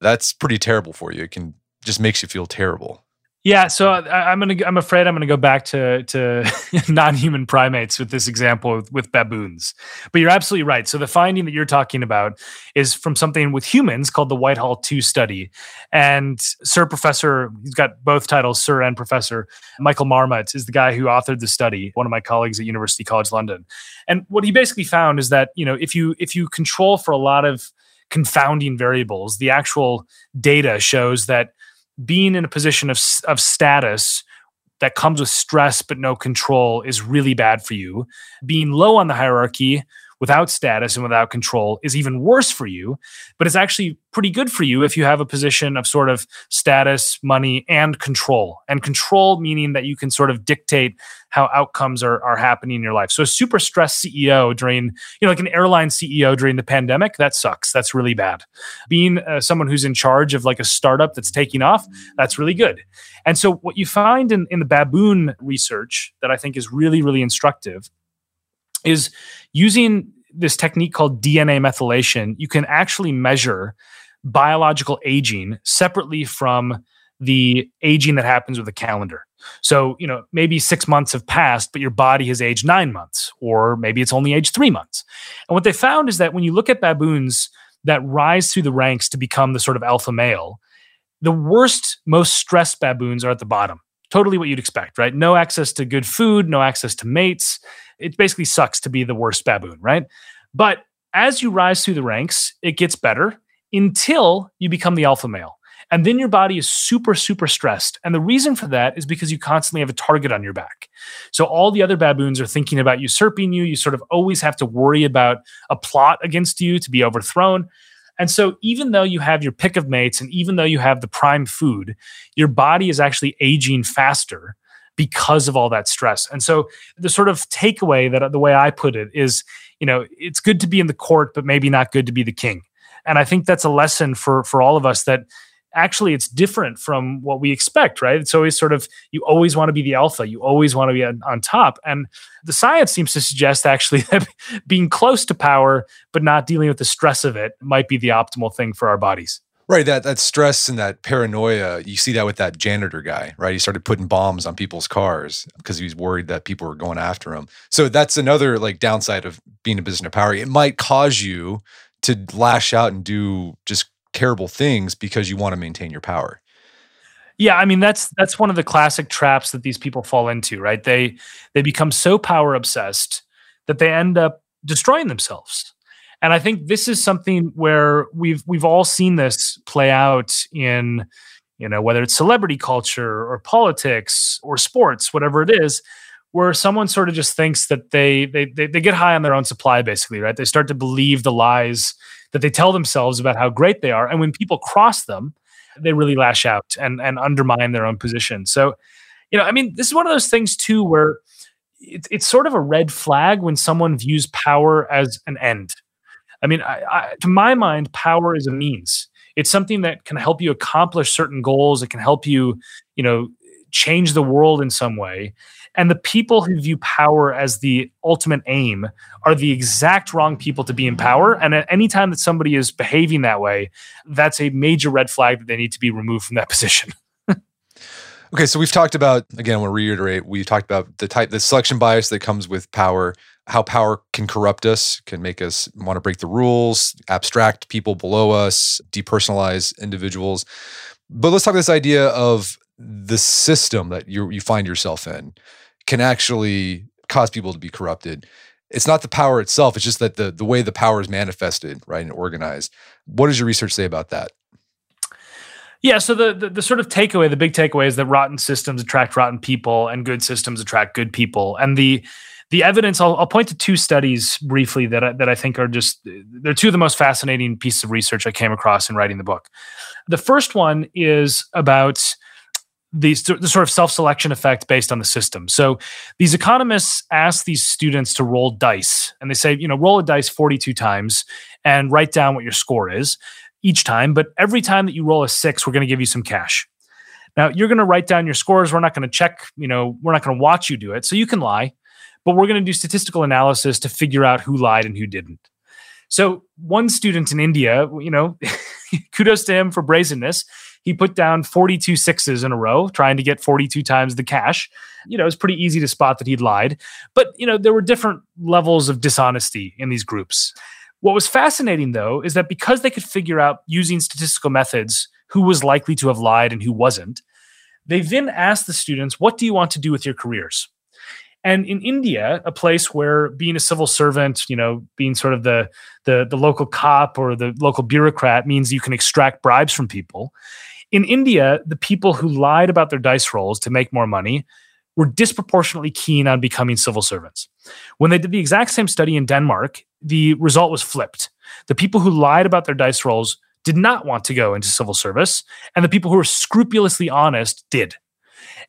that's pretty terrible for you. It can just makes you feel terrible. Yeah, so I, am gonna. I'm afraid I'm gonna go back to to *laughs* non-human primates with this example with, with, baboons. But you're absolutely right. So the finding that you're talking about is from something with humans called the Whitehall Two study, and Sir Professor, he's got both titles, Sir and Professor. Michael Marmot is the guy who authored the study. One of my colleagues at University College London, and what he basically found is that you know if you if you control for a lot of confounding variables, the actual data shows that being in a position of, of status that comes with stress but no control is really bad for you. Being low on the hierarchy without status and without control is even worse for you, but it's actually pretty good for you if you have a position of sort of status, money, and control. And control meaning that you can sort of dictate how outcomes are, are happening in your life. So a super stressed CEO during, you know, like an airline CEO during the pandemic, that sucks. That's really bad. Being uh, someone who's in charge of like a startup that's taking off, that's really good. And so what you find in, in the baboon research that I think is really, really instructive is using this technique called DNA methylation, you can actually measure biological aging separately from the aging that happens with a calendar. So, you know, maybe six months have passed, but your body has aged nine months, or maybe it's only aged three months. And what they found is that when you look at baboons that rise through the ranks to become the sort of alpha male, the worst, most stressed baboons are at the bottom. Totally what you'd expect, right? No access to good food, no access to mates, it basically sucks to be the worst baboon, right? But as you rise through the ranks, it gets better until you become the alpha male. And then your body is super, super stressed. And the reason for that is because you constantly have a target on your back. So all the other baboons are thinking about usurping you. You sort of always have to worry about a plot against you to be overthrown. And so, even though you have your pick of mates and even though you have the prime food, your body is actually aging faster because of all that stress. And so the sort of takeaway that the way I put it is, you know, it's good to be in the court, but maybe not good to be the king. And I think that's a lesson for for all of us that actually it's different from what we expect, right? It's always sort of you always want to be the alpha, you always want to be on, on top. And the science seems to suggest actually *laughs* that being close to power but not dealing with the stress of it might be the optimal thing for our bodies. Right, that that stress and that paranoia, you see that with that janitor guy, right? He started putting bombs on people's cars because he was worried that people were going after him. So that's another like downside of being a business of power. It might cause you to lash out and do just terrible things because you want to maintain your power. Yeah, I mean that's that's one of the classic traps that these people fall into, right? They they become so power obsessed that they end up destroying themselves. And I think this is something where we've we've all seen this play out in you know whether it's celebrity culture or politics or sports whatever it is where someone sort of just thinks that they, they they they get high on their own supply basically right they start to believe the lies that they tell themselves about how great they are and when people cross them they really lash out and and undermine their own position so you know i mean this is one of those things too where it's, it's sort of a red flag when someone views power as an end I mean, I, I, to my mind, power is a means. It's something that can help you accomplish certain goals. It can help you, you know, change the world in some way. And the people who view power as the ultimate aim are the exact wrong people to be in power. And at any time that somebody is behaving that way, that's a major red flag that they need to be removed from that *laughs* position. okay, so we've talked about again. We'll reiterate. We've talked about the type, the selection bias that comes with power how power can corrupt us, can make us want to break the rules, abstract people below us, depersonalize individuals. But let's talk about this idea of the system that you you find yourself in can actually cause people to be corrupted. It's not the power itself, it's just that the the way the power is manifested, right, and organized. What does your research say about that? Yeah, so the, the, the sort of takeaway, the big takeaway is that rotten systems attract rotten people and good systems attract good people. And the the evidence I'll, I'll, point to two studies briefly that I, that I think are just they're two of the most fascinating pieces of research I came across in writing the book. The first one is about the, the sort of self-selection effect based on the system. So these economists ask these students to roll dice and they say, you know, roll a dice 42 times and write down what your score is each time, but every time that you roll a 6, we're going to give you some cash. Now, you're going to write down your scores. We're not going to check, you know, we're not going to watch you do it. So you can lie but we're going to do statistical analysis to figure out who lied and who didn't. So one student in India, you know, *laughs* kudos to him for brazenness. He put down 42 sixes in a row, trying to get 42 times the cash. You know, it's pretty easy to spot that he'd lied. But, you know, there were different levels of dishonesty in these groups. What was fascinating, though, is that because they could figure out using statistical methods who was likely to have lied and who wasn't, they then asked the students, What do you want to do with your careers? And in India, a place where being a civil servant, you know, being sort of the, the, the local cop or the local bureaucrat means you can extract bribes from people. In India, the people who lied about their dice rolls to make more money were disproportionately keen on becoming civil servants. When they did the exact same study in Denmark, the result was flipped. The people who lied about their dice rolls did not want to go into civil service, and the people who were scrupulously honest did.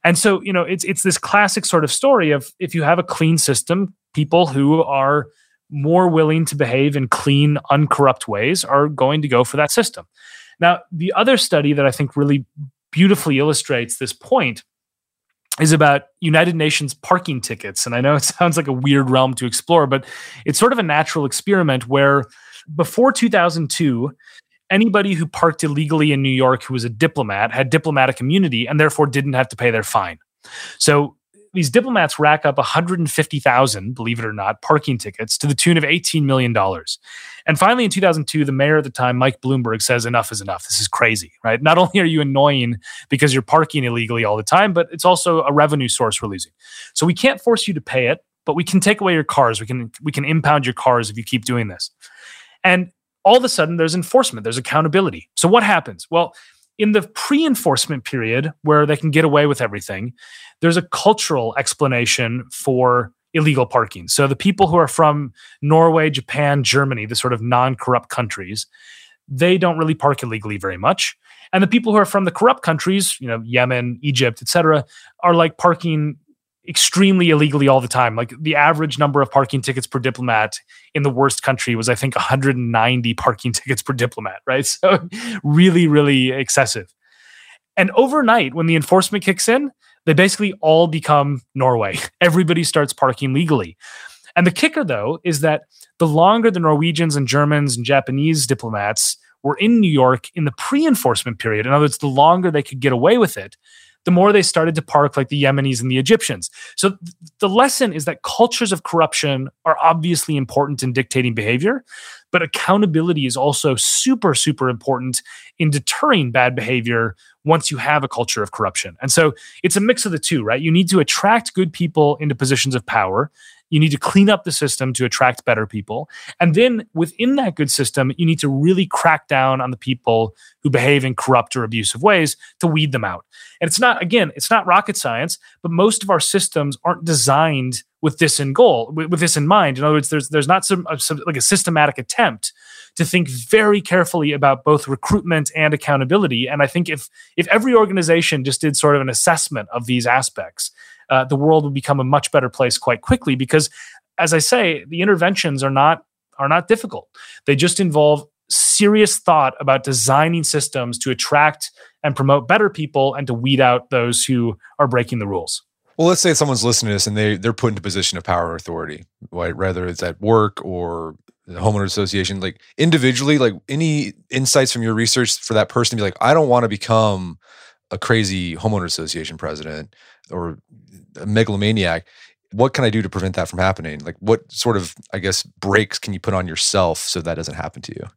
And so, you know, it's it's this classic sort of story of if you have a clean system, people who are more willing to behave in clean, uncorrupt ways are going to go for that system. Now, the other study that I think really beautifully illustrates this point is about United Nations parking tickets. And I know it *laughs* sounds like a weird realm to explore, but it's sort of a natural experiment where before 2002, anybody who parked illegally in New York who was a diplomat had diplomatic immunity and therefore didn't have to pay their fine. So these diplomats rack up 150,000, believe it or not, parking tickets to the tune of $18 million. And finally, in 2002, the mayor at the time, Mike Bloomberg, says enough is enough. This is crazy, right? Not *laughs* only are you annoying because you're parking illegally all the time, but it's also a revenue source we're losing. So we can't force you to pay it, but we can take away your cars. We can we can impound your cars if you keep doing this. And all of a sudden there's enforcement, there's accountability. So what happens? Well, in the pre enforcement period where they can get away with everything, there's a cultural explanation for illegal parking. So the people who are from Norway, Japan, Germany, the sort of non corrupt countries, they don't really park illegally very much. And the people who are from the corrupt countries, you know, Yemen, Egypt, etc., are like parking extremely illegally all the time. Like the average number of parking tickets per diplomat in the worst country was, I think, *laughs* 190 parking tickets per diplomat, right? *laughs* So really, really excessive. And overnight, when the enforcement kicks in, they basically all become Norway. *laughs* Everybody starts parking legally. And the kicker, though, is that the longer the Norwegians and Germans and Japanese diplomats were in New York in the pre enforcement period, in other words, the longer they could get away with it, the more they started to park like the Yemenis and the Egyptians. So th- the lesson is that cultures of corruption are obviously important in dictating behavior, but accountability is also super, super important in deterring bad behavior once you have a culture of corruption. And so it's a mix of the two, right? You need to attract good people into positions of power. You need to clean up the system to attract better people. And then within that good system, you need to really crack down on the people who behave in corrupt or abusive ways to weed them out. And it's not, again, it's not rocket science, but most of our systems aren't designed with this in goal, with, with this in mind. In other words, there's there's not some, uh, some like a systematic attempt to think very carefully about both recruitment and accountability. And I think if if every organization just did sort of an assessment of these aspects, uh, the world would become a much better place quite quickly because as i say the interventions are not are not difficult. They just involve serious thought about designing systems to attract and promote better people and to weed out those who are breaking the rules. Well let's say someone's listening to this and they they're put into a position of power or authority right? Whether it's at work or the homeowner association like individually like any insights from your research for that person to be like i don't want to become a crazy homeowner association president or a megalomaniac what can i do to prevent that from happening? Like what sort of i guess breaks can you put on yourself so that doesn't happen to you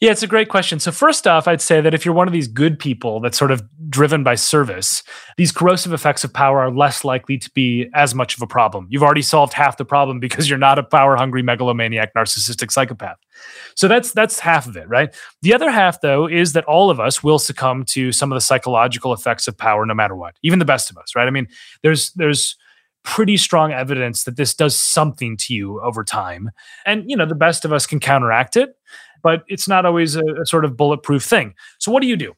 yeah, it's a great question. So, first off, I'd say that if you're one of these good people that's sort of driven by service, these corrosive effects of power are less likely to be as much of a problem. You've already solved half the problem *laughs* because you're not a power hungry megalomaniac narcissistic psychopath. So that's that's half of it, right? The other half though is that all of us will succumb to some of the psychological effects of power no matter what. Even the best of us, right? I mean, there's there's pretty strong evidence that this does something to you over time. And you know, the best of us can counteract it but it's not always a, a sort of bulletproof thing. So, what do you do?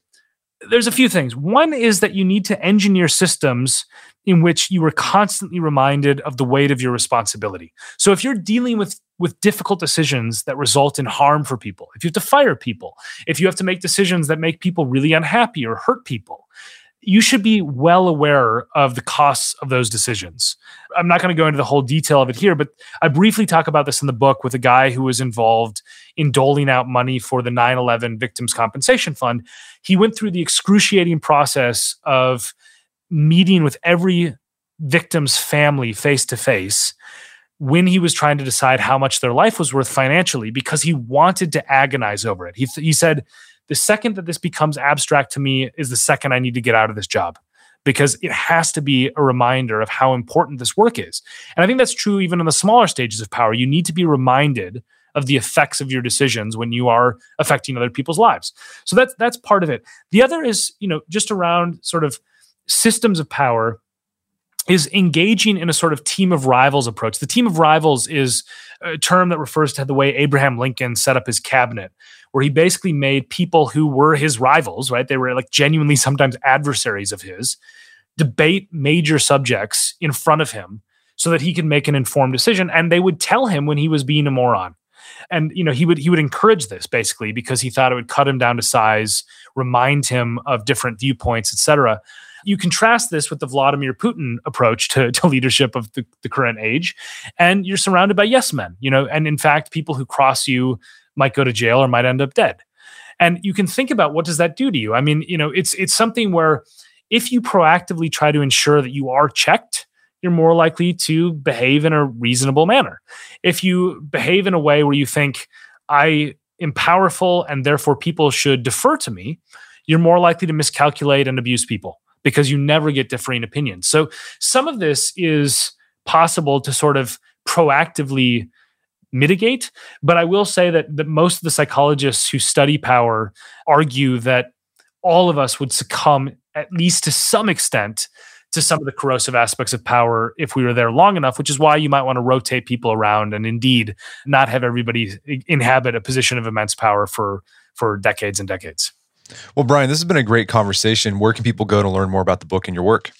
There's a few things. One is that you need to engineer systems in which you are constantly reminded of the weight of your responsibility. So if you're dealing with with difficult decisions that result in harm for people, if you have to fire people, if you have to make decisions that make people really unhappy or hurt people, you should be well aware of the costs of those decisions. I'm not going to go into the whole detail of it here, but I briefly talk about this in the book with a guy who was involved in doling out money for the 9 11 Victims Compensation Fund. He went through the excruciating process of meeting with every victim's family face to face when he was trying to decide how much their life was worth financially because he wanted to agonize over it. He, th- he said, The second that this becomes abstract to me is the second I need to get out of this job because it has to be a reminder of how important this work is. And I think that's true even in the smaller stages of power. You need to be reminded of the effects of your decisions when you are affecting other people's lives. So that's that's part of it. The other is, you know, just around sort of systems of power is engaging in a sort of team of rivals approach. The team of rivals is a term that refers to the way Abraham Lincoln set up his cabinet, where he basically made people who were his rivals, right? They were like genuinely sometimes adversaries of his, debate major subjects in front of him so that he could make an informed decision. And they would tell him when he was being a moron. And you know he would he would encourage this basically because he thought it would cut him down to size, remind him of different viewpoints, etc. You contrast this with the Vladimir Putin approach to, to leadership of the, the current age, and you're surrounded by yes men, you know, and in fact, people who cross you might go to jail or might end up dead. And you can think about what does that do to you? I mean, you know, it's it's something where if you proactively try to ensure that you are checked, you're more likely to behave in a reasonable manner. If you behave in a way where you think, I am powerful and therefore people should defer to me, you're more likely to miscalculate and abuse people because you never get differing opinions. So some of this is possible to sort of proactively mitigate, but I will say that, that most of the psychologists who study power argue that all of us would succumb at least to some extent to some of the corrosive aspects of power if we were there long enough, which is why you might want to rotate people around and indeed not have everybody inhabit a position of immense power for for decades and decades. Well, Brian, this has been a great conversation. Where can people go to learn more about the book and your work?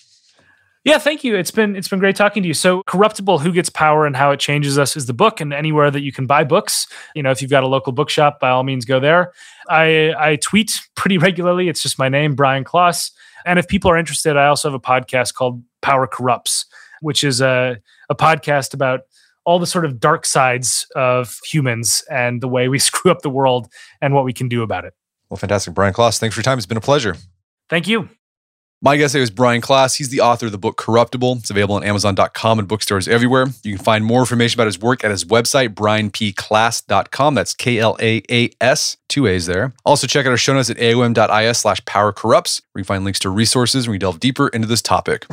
Yeah, thank you. It's been it's been great talking to you. So, Corruptible: Who Gets Power and How It Changes Us is the book, and anywhere that you can buy books. You know, if you've got a local bookshop, by all means, go there. I I tweet *laughs* pretty regularly. It's just my name, Brian Klaas. And if people are interested, I also have a podcast called Power Corrupts, which is a a podcast about all the sort of dark sides of humans and the way we *laughs* screw up the world and what we can do about it. Well, fantastic. Brian Klaas, thanks for your time. It's been a pleasure. Thank you. My guest today was Brian Klaas. He's the author of the book Corruptible. It's available on Amazon.com and bookstores everywhere. You can find more information about his work at his website, brianpklaas.com. That's K L A A S, two A's there. Also, check out our show notes at aom.is slash power corrupts, where you can find links to resources where we delve deeper into this topic.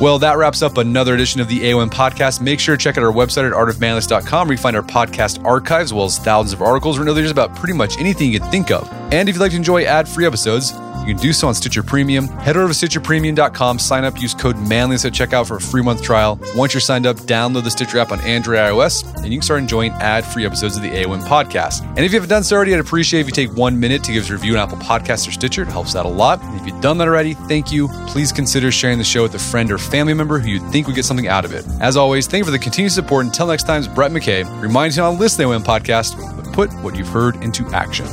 Well, that wraps up another edition of the AOM podcast. Make sure to check out our website at artofmanliness.com where you find our podcast archives as well as thousands of articles written there's about pretty much anything you could think of. And if you'd like to enjoy ad-free episodes, you can do so on Stitcher Premium. Head over to StitcherPremium.com, sign up, use code manliness at checkout for a free month trial. Once you're signed up, download the Stitcher app on Android iOS, and you can start enjoying ad-free episodes of the AOM podcast. And if you haven't done so already, I'd appreciate if you take one minute to give us a review on Apple Podcasts or Stitcher. It helps out a lot. And if you've done that already, thank you. Please consider sharing the show with a friend or family member who you think would get something out of it. As always, thank you for the continued support. Until next time, it's Brett McKay reminding you on this AOM podcast, but put what you've heard into action.